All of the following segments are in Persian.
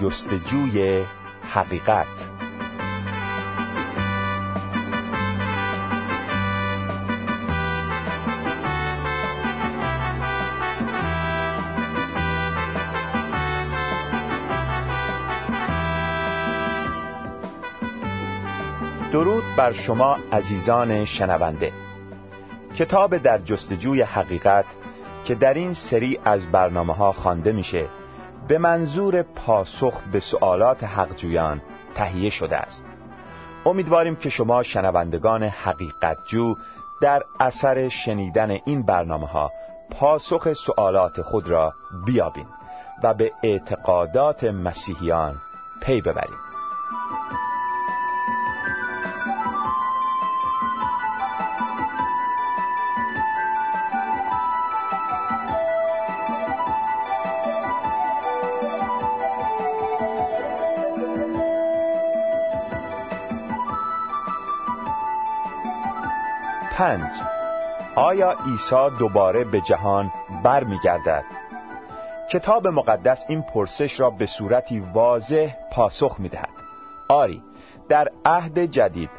جستجوی حقیقت. درود بر شما عزیزان شنونده. کتاب در جستجوی حقیقت که در این سری از برنامه ها خوانده میشه به منظور پاسخ به سوالات حقجویان تهیه شده است. امیدواریم که شما شنوندگان حقیقت جو در اثر شنیدن این برنامه ها پاسخ سوالات خود را بیابین و به اعتقادات مسیحیان پی ببریم پنج. آیا عیسی دوباره به جهان بر می گردد؟ کتاب مقدس این پرسش را به صورتی واضح پاسخ می دهد آری در عهد جدید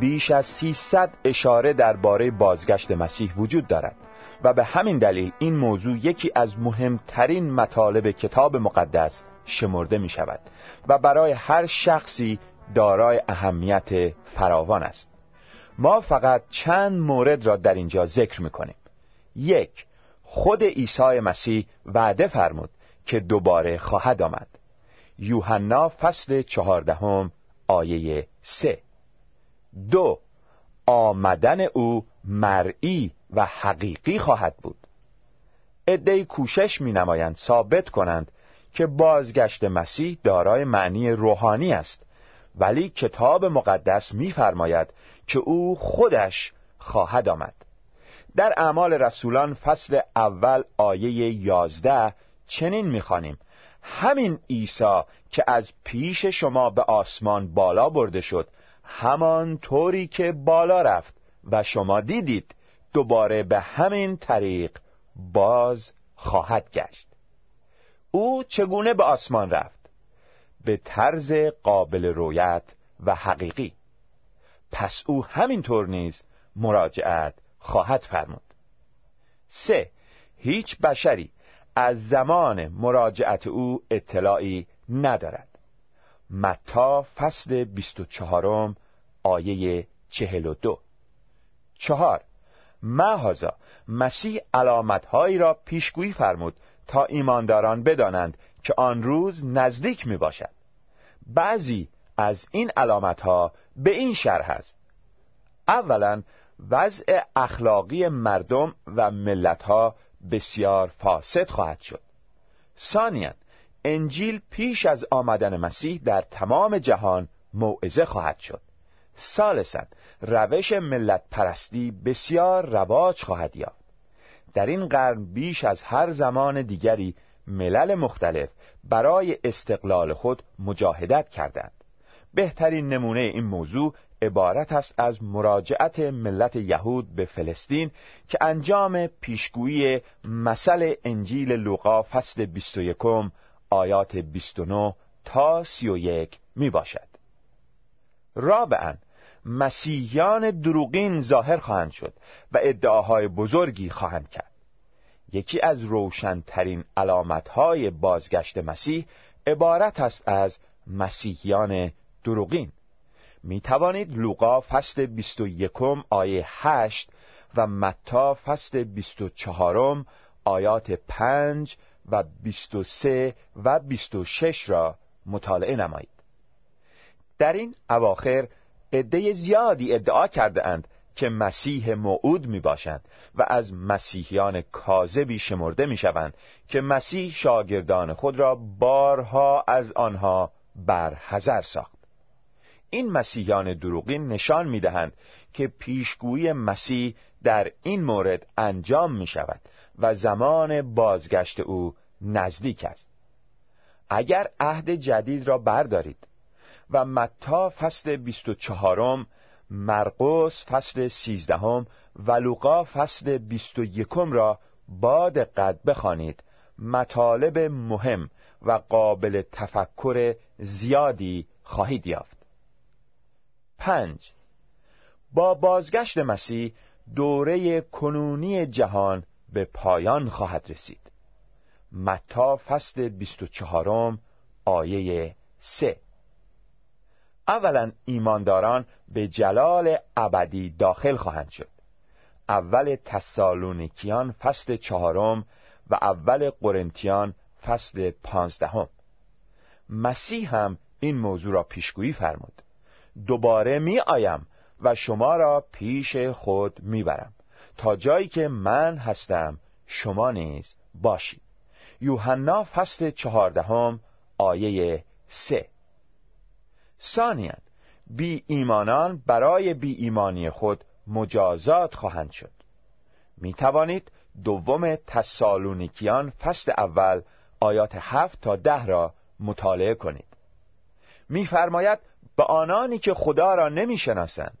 بیش از 300 اشاره درباره بازگشت مسیح وجود دارد و به همین دلیل این موضوع یکی از مهمترین مطالب کتاب مقدس شمرده می شود و برای هر شخصی دارای اهمیت فراوان است. ما فقط چند مورد را در اینجا ذکر می‌کنیم. یک خود عیسی مسیح وعده فرمود که دوباره خواهد آمد. یوحنا فصل چهاردهم آیه سه. دو آمدن او مرئی و حقیقی خواهد بود. عدهای کوشش می نمایند ثابت کنند که بازگشت مسیح دارای معنی روحانی است. ولی کتاب مقدس می‌فرماید که او خودش خواهد آمد. در اعمال رسولان فصل اول آیه یازده چنین می‌خوانیم. همین عیسی که از پیش شما به آسمان بالا برده شد همان طوری که بالا رفت و شما دیدید دوباره به همین طریق باز خواهد گشت. او چگونه به آسمان رفت؟ به طرز قابل رویت و حقیقی. پس او همینطور نیز مراجعت خواهد فرمود. سه هیچ بشری از زمان مراجعت او اطلاعی ندارد. متا فصل بیست و چهارم آیه چهل و دو. چهار محازا مسیح علامتهایی را پیشگویی فرمود تا ایمانداران بدانند که آن روز نزدیک می باشد بعضی از این علامت ها به این شرح است. اولا وضع اخلاقی مردم و ملت ها بسیار فاسد خواهد شد. ثانیا انجیل پیش از آمدن مسیح در تمام جهان موعظه خواهد شد. ثالثا روش ملت پرستی بسیار رواج خواهد یافت. در این قرن بیش از هر زمان دیگری ملل مختلف برای استقلال خود مجاهدت کردند. بهترین نمونه این موضوع عبارت است از مراجعت ملت یهود به فلسطین که انجام پیشگویی مثل انجیل لوقا فصل 21 آیات 29 تا 31 می باشد رابعا مسیحیان دروغین ظاهر خواهند شد و ادعاهای بزرگی خواهند کرد. یکی از روشنترین علامتهای بازگشت مسیح عبارت است از مسیحیان دروغین. می توانید لوقا فصل 21 آیه 8 و متا فصل 24 آیات 5 و 23 و 26 را مطالعه نمایید. در این اواخر عده زیادی ادعا کرده اند که مسیح موعود می باشند و از مسیحیان کاذبی شمرده می شوند که مسیح شاگردان خود را بارها از آنها برحذر ساخت. این مسیحیان دروغین نشان می دهند که پیشگویی مسیح در این مورد انجام می شود و زمان بازگشت او نزدیک است. اگر عهد جدید را بردارید و متا فصل 24 مرقس فصل سیزدهم و لوقا فصل بیست و یکم را با دقت بخوانید. مطالب مهم و قابل تفکر زیادی خواهید یافت. پنج. با بازگشت مسیح دوره کنونی جهان به پایان خواهد رسید. متا فصل 24 آیه 3 اولا ایمانداران به جلال ابدی داخل خواهند شد. اول تسالونیکیان فصل چهارم و اول قرنتیان فصل پانزدهم. مسیح هم این موضوع را پیشگویی فرمود. دوباره می آیم و شما را پیش خود می برم. تا جایی که من هستم شما نیز باشید. یوحنا فصل چهاردهم آیه سه. ثانیا بی ایمانان برای بی ایمانی خود مجازات خواهند شد. می توانید دوم تسالونیکیان فصل اول آیات هفت تا ده را مطالعه کنید. میفرماید به آنانی که خدا را نمی‌شناسند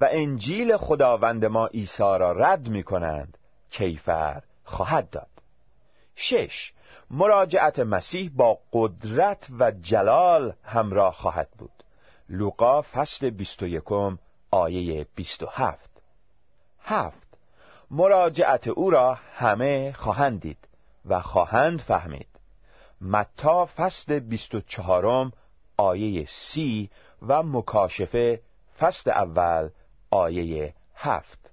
و انجیل خداوند ما عیسی را رد می کنند کیفر خواهد داد. شش مراجعت مسیح با قدرت و جلال همراه خواهد بود. لوقا فصل 21 آیه 27 هفت. مراجعت او را همه خواهند دید و خواهند فهمید. متا فصل 24 آیه سی و مکاشفه فصل اول آیه هفت.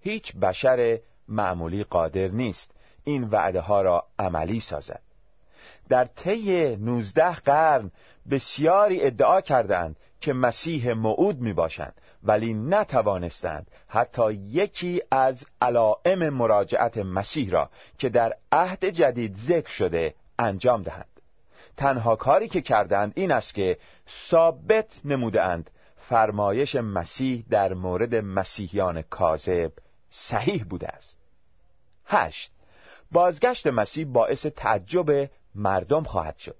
هیچ بشر معمولی قادر نیست. این وعده ها را عملی سازد. در طی نوزده قرن بسیاری ادعا کردند که مسیح موعود می باشند ولی نتوانستند حتی یکی از علائم مراجعت مسیح را که در عهد جدید ذکر شده انجام دهند. تنها کاری که کردند این است که ثابت نمودند فرمایش مسیح در مورد مسیحیان کاذب صحیح بوده است. هشت. بازگشت مسیح باعث تعجب مردم خواهد شد.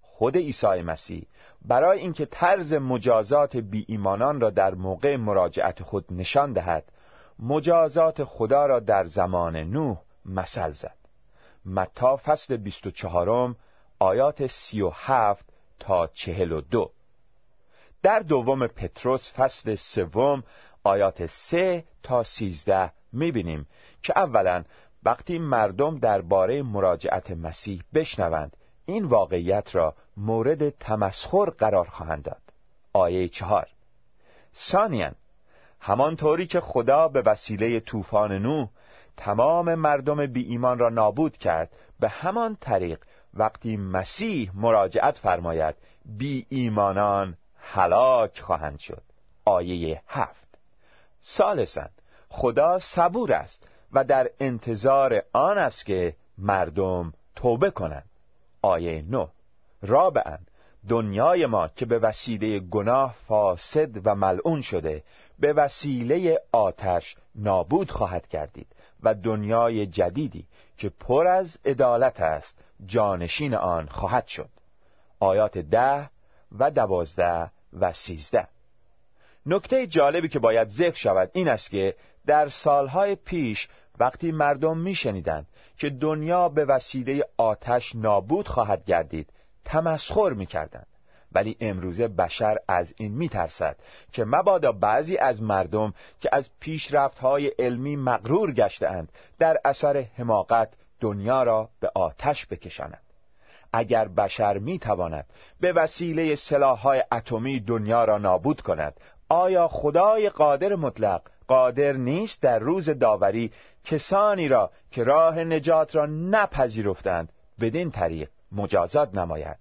خود عیسی مسیح برای اینکه طرز مجازات بی ایمانان را در موقع مراجعت خود نشان دهد مجازات خدا را در زمان نوح مثل زد. متا فصل 24 آیات 37 تا 42 در دوم پتروس فصل سوم آیات 3 تا 13 می‌بینیم که اولا وقتی مردم درباره مراجعت مسیح بشنوند این واقعیت را مورد تمسخر قرار خواهند داد. آیه چهار. ثانیا همانطوری که خدا به وسیله طوفان نو تمام مردم بی ایمان را نابود کرد به همان طریق وقتی مسیح مراجعت فرماید بی ایمانان هلاک خواهند شد. آیه هفت. سالسا خدا صبور است و در انتظار آن است که مردم توبه کنند. آیه نو رابعا دنیای ما که به وسیله گناه فاسد و ملعون شده به وسیله آتش نابود خواهد گردید و دنیای جدیدی که پر از عدالت است جانشین آن خواهد شد. آیات ده و دوازده و سیزده. نکته جالبی که باید ذکر شود این است که در سالهای پیش وقتی مردم میشنیدند که دنیا به وسیله آتش نابود خواهد گردید تمسخر می‌کردند. ولی امروزه بشر از این میترسد که مبادا بعضی از مردم که از پیشرفتهای علمی مغرور گشتهاند در اثر حماقت دنیا را به آتش بکشانند اگر بشر می‌تواند به وسیله سلاحهای اتمی دنیا را نابود کند آیا خدای قادر مطلق قادر نیست در روز داوری کسانی را که راه نجات را نپذیرفتند بدین طریق مجازات نماید.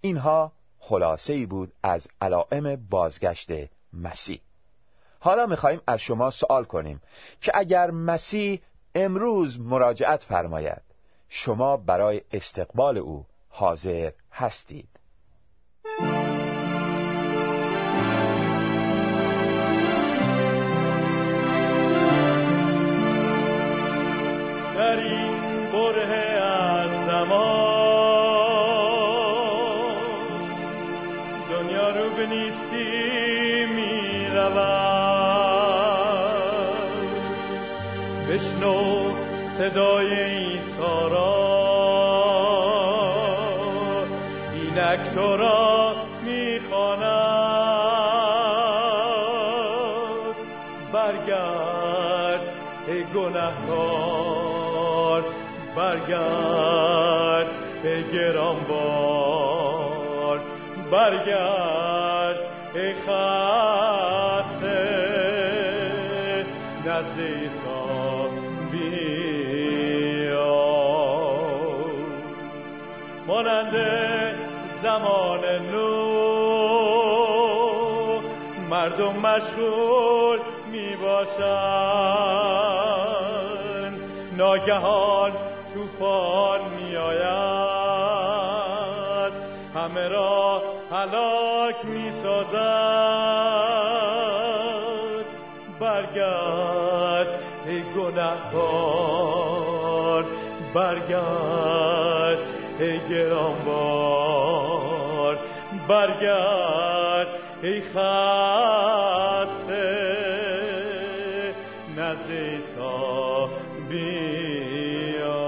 اینها خلاصه ای بود از علائم بازگشت مسیح. حالا می‌خواهیم از شما سوال کنیم که اگر مسیح امروز مراجعت فرماید شما برای استقبال او حاضر هستید؟ به نیستی می رود. بشنو صدای ایسا را تو را می‌خواند برگرد ای گناهکار برگرد ای گرانبار برگرد مردم مشغول می باشند ناگهان طوفان می آید. همه را هلاک می سازد. برگرد ای گناهکار. برگرد ای گرانبار. برگرد ای خسته نزد عیسی بیا.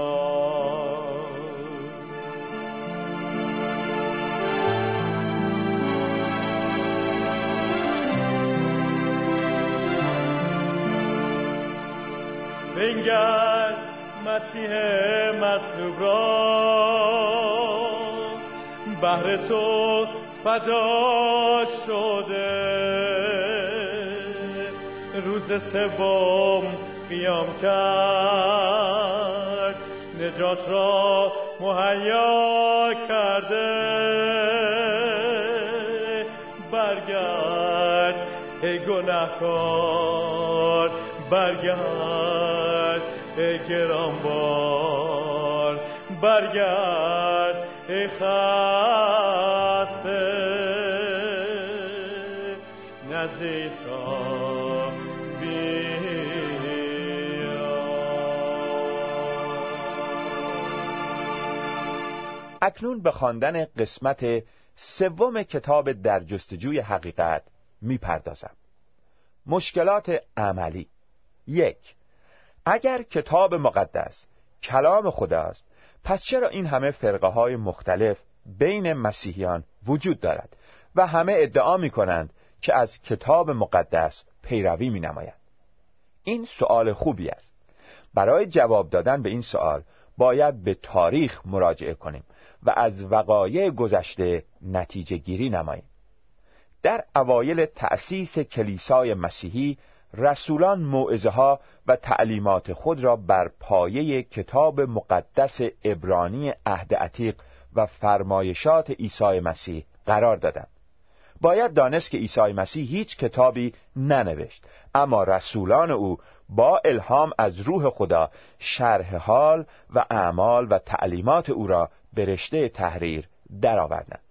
بنگر مسیح مصلوب را بهر تو فدا شده. روز سوم قیام کرد. نجات را مهیا کرده. برگرد ای گناهکار. برگرد ای گرانبار. برگرد ای خسته. اکنون به خواندن قسمت سوم کتاب در جستجوی حقیقت می‌پردازم. مشکلات عملی. یک اگر کتاب مقدس کلام خداست پس چرا این همه فرقه های مختلف بین مسیحیان وجود دارد و همه ادعا می کنند که از کتاب مقدس پیروی می نماید. این سوال خوبی است. برای جواب دادن به این سوال باید به تاریخ مراجعه کنیم و از وقایع گذشته نتیجه گیری نماییم. در اوایل تأسیس کلیسای مسیحی رسولان موعظه ها و تعلیمات خود را بر پایه کتاب مقدس عبرانی عهد عتیق و فرمایشات عیسی مسیح قرار دادند. باید دانست که عیسی مسیح هیچ کتابی ننوشت. اما رسولان او با الهام از روح خدا شرح حال و اعمال و تعلیمات او را به رشته تحریر درآوردند.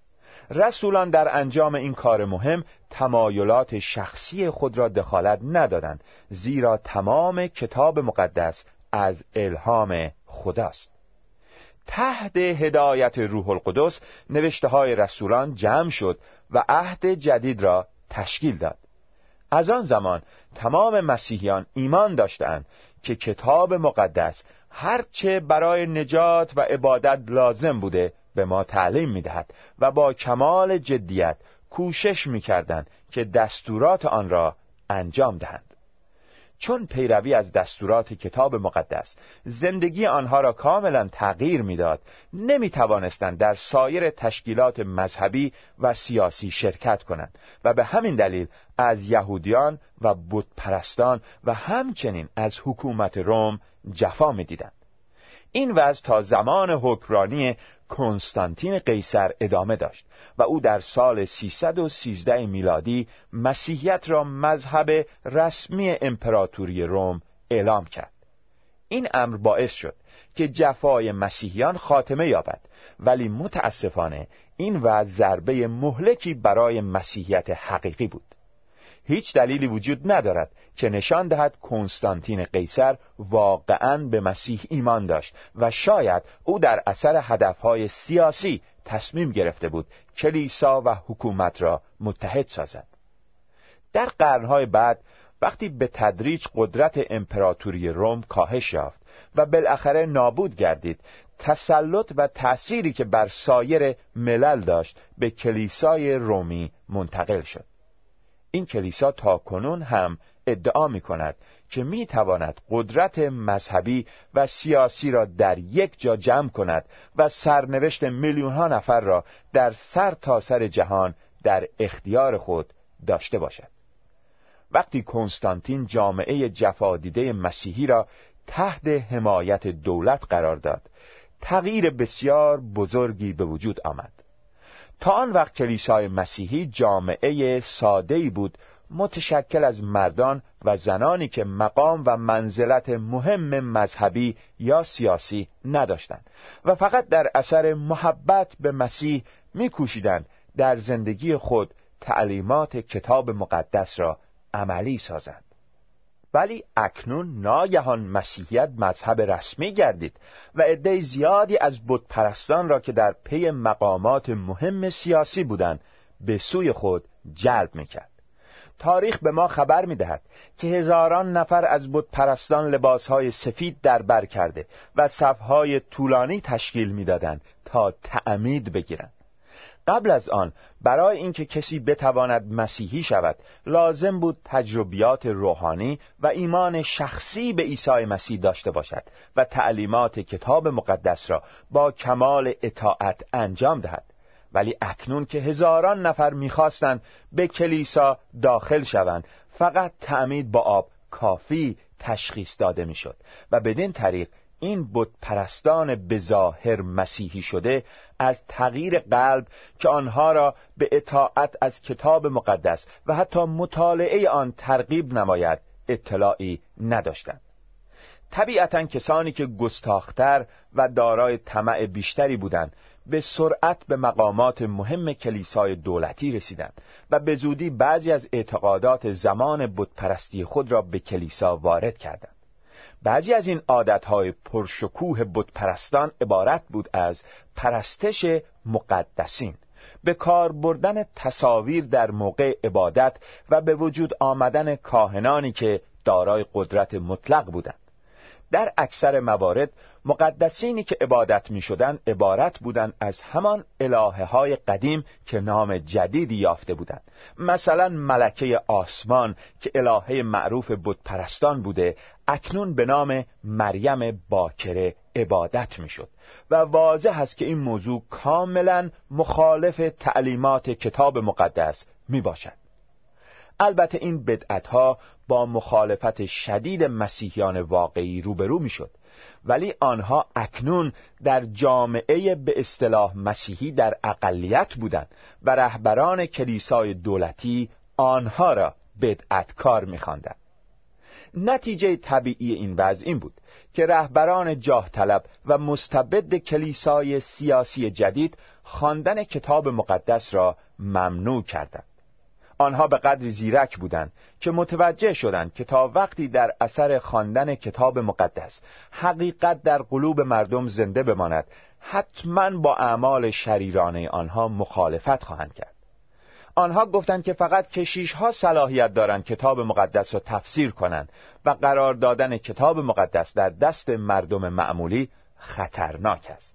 رسولان در انجام این کار مهم تمایلات شخصی خود را دخالت ندادند زیرا تمام کتاب مقدس از الهام خداست. تحت هدایت روح القدس نوشته های رسولان جمع شد و عهد جدید را تشکیل داد. از آن زمان تمام مسیحیان ایمان داشتند که کتاب مقدس هرچه برای نجات و عبادت لازم بوده به ما تعلیم می‌دهد و با کمال جدیت کوشش می‌کردند که دستورات آن را انجام دهند. چون پیروی از دستورات کتاب مقدس زندگی آنها را کاملا تغییر می‌داد نمی توانستند در سایر تشکیلات مذهبی و سیاسی شرکت کنند و به همین دلیل از یهودیان و بتپرستان و همچنین از حکومت روم جفا می‌دیدند. این وضع تا زمان حکمرانی کنستانتین قیصر ادامه داشت و او در سال 313 میلادی مسیحیت را مذهب رسمی امپراتوری روم اعلام کرد. این امر باعث شد که جفای مسیحیان خاتمه یابد ولی متاسفانه این وضع ضربه مهلکی برای مسیحیت حقیقی بود. هیچ دلیلی وجود ندارد که نشان دهد کنستانتین قیصر واقعا به مسیح ایمان داشت و شاید او در اثر هدفهای سیاسی تصمیم گرفته بود کلیسا و حکومت را متحد سازد. در قرنهای بعد وقتی به تدریج قدرت امپراتوری روم کاهش یافت و بالاخره نابود گردید تسلط و تأثیری که بر سایر ملل داشت به کلیسای رومی منتقل شد. این کلیسا تا کنون هم ادعا می کند که می تواند قدرت مذهبی و سیاسی را در یک جا جمع کند و سرنوشت میلیون ها نفر را در سر تا سر جهان در اختیار خود داشته باشد. وقتی کنستانتین جامعه جفادیده مسیحی را تحت حمایت دولت قرار داد تغییر بسیار بزرگی به وجود آمد. تا آن وقت کلیسای مسیحی جامعه ساده‌ای بود متشکل از مردان و زنانی که مقام و منزلت مهم مذهبی یا سیاسی نداشتند و فقط در اثر محبت به مسیح میکوشیدند در زندگی خود تعلیمات کتاب مقدس را عملی سازند. ولی اکنون ناگهان مسیحیت مذهب رسمی گردید و عده زیادی از بتپرستان را که در پی مقامات مهم سیاسی بودند به سوی خود جلب می‌کرد. تاریخ به ما خبر می‌دهد که هزاران نفر از بتپرستان لباسهای سفید در بر کرده و صفهای طولانی تشکیل می‌دادند تا تعمید بگیرند. قبل از آن برای اینکه کسی بتواند مسیحی شود لازم بود تجربیات روحانی و ایمان شخصی به عیسی مسیح داشته باشد و تعلیمات کتاب مقدس را با کمال اطاعت انجام دهد. ولی اکنون که هزاران نفر می‌خواستند به کلیسا داخل شوند فقط تعمید با آب کافی تشخیص داده می‌شد و بدین طریق این بت پرستان به ظاهر مسیحی شده از تغییر قلب که آنها را به اطاعت از کتاب مقدس و حتی مطالعه آن ترغیب نماید اطلاعی نداشتند. طبیعتا کسانی که گستاختر و دارای طمع بیشتری بودند به سرعت به مقامات مهم کلیسای دولتی رسیدند و به زودی بعضی از اعتقادات زمان بتپرستی خود را به کلیسا وارد کردند. بعضی از این عادتهای پرشکوه بتپرستان عبارت بود از پرستش مقدسین. به کار بردن تصاویر در موقع عبادت و به وجود آمدن کاهنانی که دارای قدرت مطلق بودند. در اکثر موارد مقدسینی که عبادت می شدن عبارت بودند از همان الهه های قدیم که نام جدیدی یافته بودند. مثلا ملکه آسمان که الهه معروف بودپرستان بوده اکنون به نام مریم باکره عبادت می شد و واضح است که این موضوع کاملا مخالف تعلیمات کتاب مقدس می باشد البته این بدعت ها با مخالفت شدید مسیحیان واقعی روبرو می شد ولی آنها اکنون در جامعه به اصطلاح مسیحی در اقلیت بودند و رهبران کلیسای دولتی آنها را بدعتکار می‌خواندند. نتیجه طبیعی این وضع این بود که رهبران جاه طلب و مستبد کلیسای سیاسی جدید خواندن کتاب مقدس را ممنوع کردند. آنها به قدری زیرک بودند که متوجه شدند که تا وقتی در اثر خواندن کتاب مقدس حقیقت در قلوب مردم زنده بماند حتما با اعمال شریرانه آنها مخالفت خواهند کرد آنها گفتند که فقط کشیش ها صلاحیت دارند کتاب مقدس را تفسیر کنند و قرار دادن کتاب مقدس در دست مردم معمولی خطرناک است.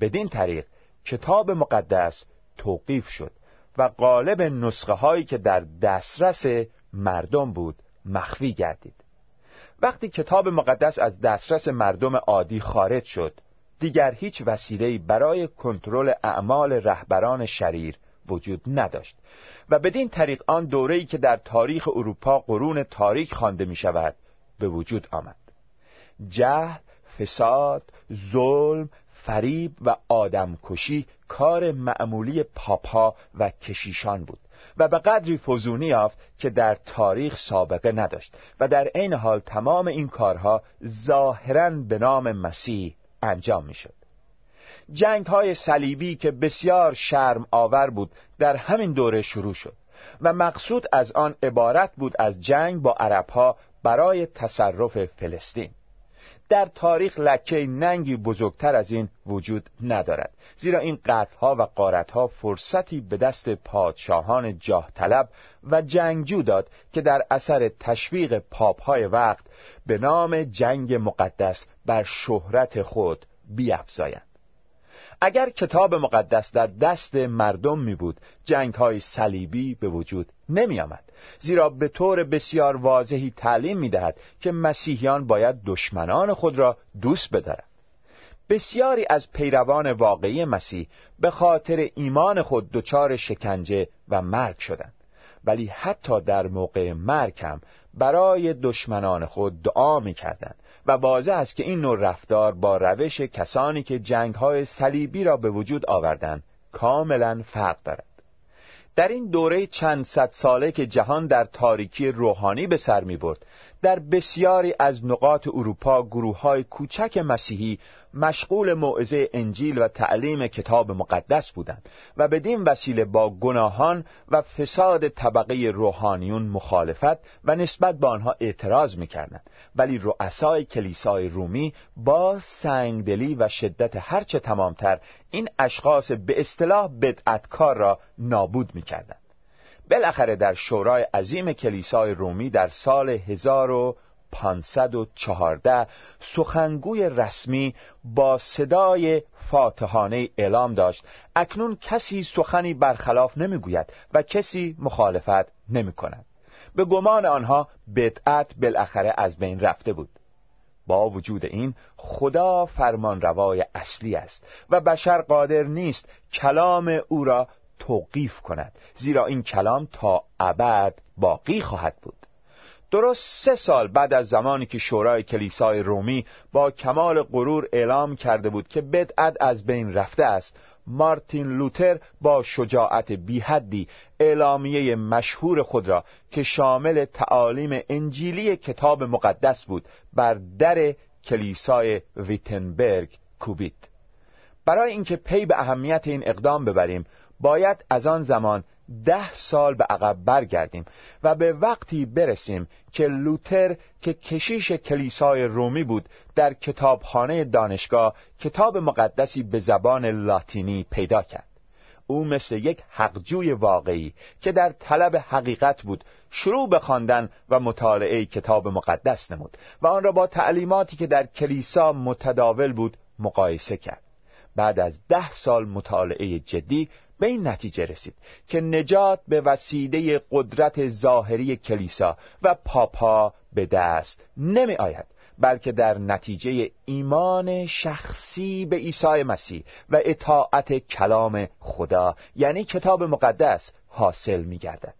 بدین طریق کتاب مقدس توقیف شد و قالب نسخه هایی که در دسترس مردم بود مخفی گردید. وقتی کتاب مقدس از دسترس مردم عادی خارج شد دیگر هیچ وسیله‌ای برای کنترل اعمال رهبران شریر وجود نداشت و بدین طریق آن دوره‌ای که در تاریخ اروپا قرون تاریک خوانده می شود به وجود آمد جهل فساد ظلم فریب و آدمکشی کار معمولی پاپا و کشیشان بود و به قدری فزونی یافت که در تاریخ سابقه نداشت و در عین حال تمام این کارها ظاهرا به نام مسیح انجام می‌شد. جنگ های صلیبی که بسیار شرم آور بود در همین دوره شروع شد و مقصود از آن عبارت بود از جنگ با عربها برای تصرف فلسطین. در تاریخ لکه ننگی بزرگتر از این وجود ندارد زیرا این قتلها و قارتها فرصتی به دست پادشاهان جاه طلب و جنگجو داد که در اثر تشویق پاپهای وقت به نام جنگ مقدس بر شهرت خود بیافزایند اگر کتاب مقدس در دست مردم می بود جنگ های صلیبی به وجود نمی آمد زیرا به طور بسیار واضحی تعلیم می دهد که مسیحیان باید دشمنان خود را دوست بدارند. بسیاری از پیروان واقعی مسیح به خاطر ایمان خود دچار شکنجه و مرگ شدند. ولی حتی در موقع مرگ هم برای دشمنان خود دعا می کردند و واضح است که این نوع رفتار با روش کسانی که جنگ های صلیبی را به وجود آوردند کاملا فرق دارد. در این دوره چند صد ساله که جهان در تاریکی روحانی به سر می برد در بسیاری از نقاط اروپا گروه های کوچک مسیحی مشغول موعظه انجیل و تعلیم کتاب مقدس بودند و بدین وسیله با گناهان و فساد طبقه روحانیون مخالفت و نسبت به آنها اعتراض می‌کردند. ولی رؤسای کلیسای رومی با سنگدلی و شدت هرچه تمامتر این اشخاص به اصطلاح بدعتکار را نابود می‌کردند. بالاخره در شورای عظیم کلیسای رومی در سال 1514 سخنگوی رسمی با صدای فاتحانه اعلام داشت. اکنون کسی سخنی برخلاف نمی‌گوید و کسی مخالفت نمی کند. به گمان آنها بدعت بالاخره از بین رفته بود. با وجود این خدا فرمانروای اصلی است و بشر قادر نیست کلام او را توقیف کند زیرا این کلام تا ابد باقی خواهد بود. درست سه سال بعد از زمانی که شورای کلیسای رومی با کمال غرور اعلام کرده بود که بدعت از بین رفته است مارتین لوتر با شجاعت بیحدی اعلامیه مشهور خود را که شامل تعالیم انجیلی کتاب مقدس بود بر در کلیسای ویتنبرگ کوبید برای اینکه پی به اهمیت این اقدام ببریم باید از آن زمان ده سال به عقب برگردیم و به وقتی برسیم که لوتر که کشیش کلیسای رومی بود در کتابخانه دانشگاه کتاب مقدسی به زبان لاتینی پیدا کرد. او مثل یک حقجوی واقعی که در طلب حقیقت بود شروع به خواندن و مطالعه کتاب مقدس نمود و آن را با تعلیماتی که در کلیسا متداول بود مقایسه کرد. بعد از ده سال مطالعه جدی به این نتیجه رسید که نجات به وسیله قدرت ظاهری کلیسا و پاپا به دست نمی آید بلکه در نتیجه ایمان شخصی به عیسی مسیح و اطاعت کلام خدا یعنی کتاب مقدس حاصل می گردد.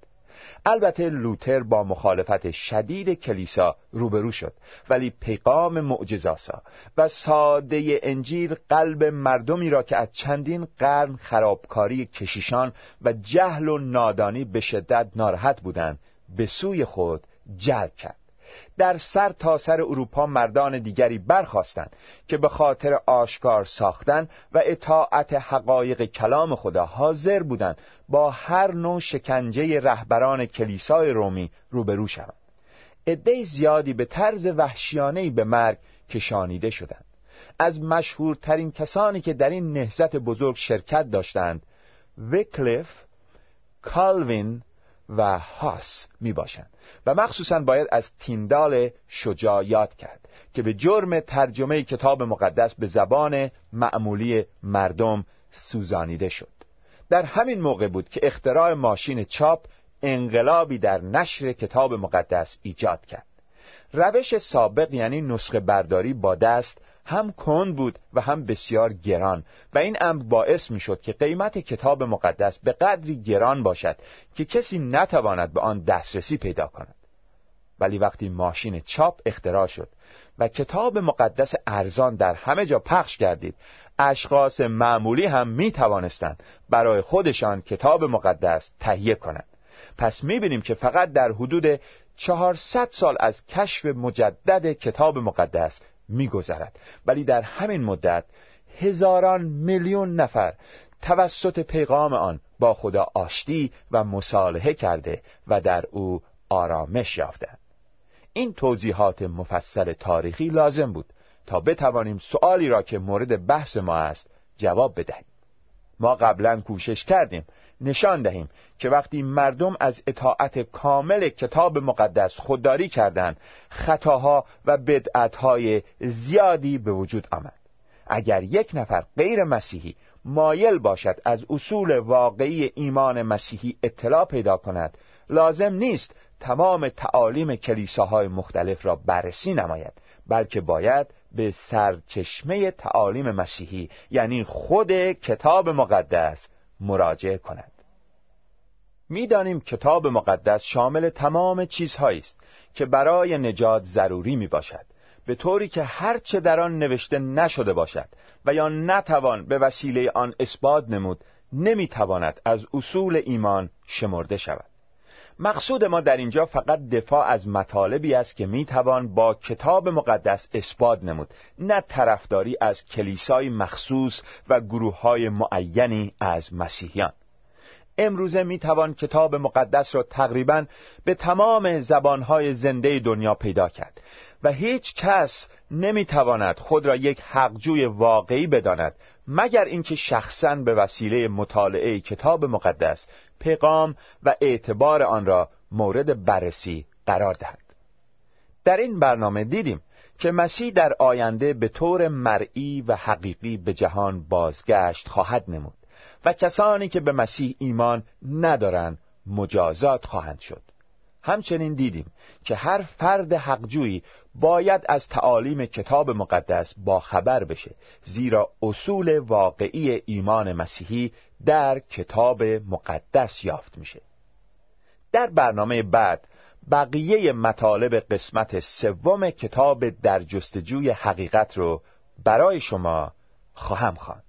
البته لوتر با مخالفت شدید کلیسا روبرو شد ولی پیغام معجزاسا و ساده انجیل قلب مردمی را که از چندین قرن خرابکاری کشیشان و جهل و نادانی به شدت ناراحت بودند به سوی خود جلب کرد. در سر تا سر اروپا مردان دیگری برخواستند که به خاطر آشکار ساختن و اطاعت حقایق کلام خدا حاضر بودند با هر نوع شکنجه رهبران کلیسای رومی روبرو شوند. عده زیادی به طرز وحشیانه‌ای به مرگ کشانیده شدند. از مشهورترین کسانی که در این نهزت بزرگ شرکت داشتند ویکلیف کالوین و هاس می باشند و مخصوصا باید از تیندال شجاع یاد کرد که به جرم ترجمه کتاب مقدس به زبان معمولی مردم سوزانیده شد. در همین موقع بود که اختراع ماشین چاپ انقلابی در نشر کتاب مقدس ایجاد کرد. روش سابق یعنی نسخه برداری با دست هم کند بود و هم بسیار گران. و این امر باعث می شد که قیمت کتاب مقدس به قدری گران باشد که کسی نتواند به آن دسترسی پیدا کند. ولی وقتی ماشین چاپ اختراع شد و کتاب مقدس ارزان در همه جا پخش گردید اشخاص معمولی هم می توانستند برای خودشان کتاب مقدس تهیه کنند. پس می بینیم که فقط در حدود 400 سال از کشف مجدد کتاب مقدس میگذرد. ولی در همین مدت هزاران میلیون نفر توسط پیغام آن با خدا آشتی و مصالحه کرده و در او آرامش یافتند. این توضیحات مفصل تاریخی لازم بود تا بتوانیم سؤالی را که مورد بحث ما است جواب بدهیم. ما قبلا کوشش کردیم نشان دهیم که وقتی مردم از اطاعت کامل کتاب مقدس خودداری کردند خطاها و بدعتهای زیادی به وجود آمد. اگر یک نفر غیر مسیحی مایل باشد از اصول واقعی ایمان مسیحی اطلاع پیدا کند لازم نیست تمام تعالیم کلیساهای مختلف را بررسی نماید بلکه باید به سرچشمه تعالیم مسیحی یعنی خود کتاب مقدس مراجعه کند. می‌دانیم کتاب مقدس شامل تمام چیزهایی است که برای نجات ضروری می باشد به طوری که هرچه در آن نوشته نشده باشد و یا نتوان به وسیله آن اثبات نمود نمی‌تواند از اصول ایمان شمرده شود. مقصود ما در اینجا فقط دفاع از مطالبی است که می‌توان با کتاب مقدس اثبات نمود نه طرفداری از کلیسای مخصوص و گروه های معینی از مسیحیان. امروزه می‌توان کتاب مقدس را تقریبا به تمام زبانهای زنده دنیا پیدا کرد و هیچ کس نمی‌تواند خود را یک حقجوی واقعی بداند مگر اینکه شخصا به وسیله مطالعه کتاب مقدس پیغام و اعتبار آن را مورد بررسی قرار دهد. در این برنامه دیدیم که مسیح در آینده به طور مرئی و حقیقی به جهان بازگشت خواهد نمود. و کسانی که به مسیح ایمان ندارند مجازات خواهند شد. همچنین دیدیم که هر فرد حقجویی باید از تعالیم کتاب مقدس با خبر بشه زیرا اصول واقعی ایمان مسیحی در کتاب مقدس یافت میشه. در برنامه بعد بقیه مطالب قسمت سوم کتاب در جستجوی حقیقت رو برای شما خواهم خواند.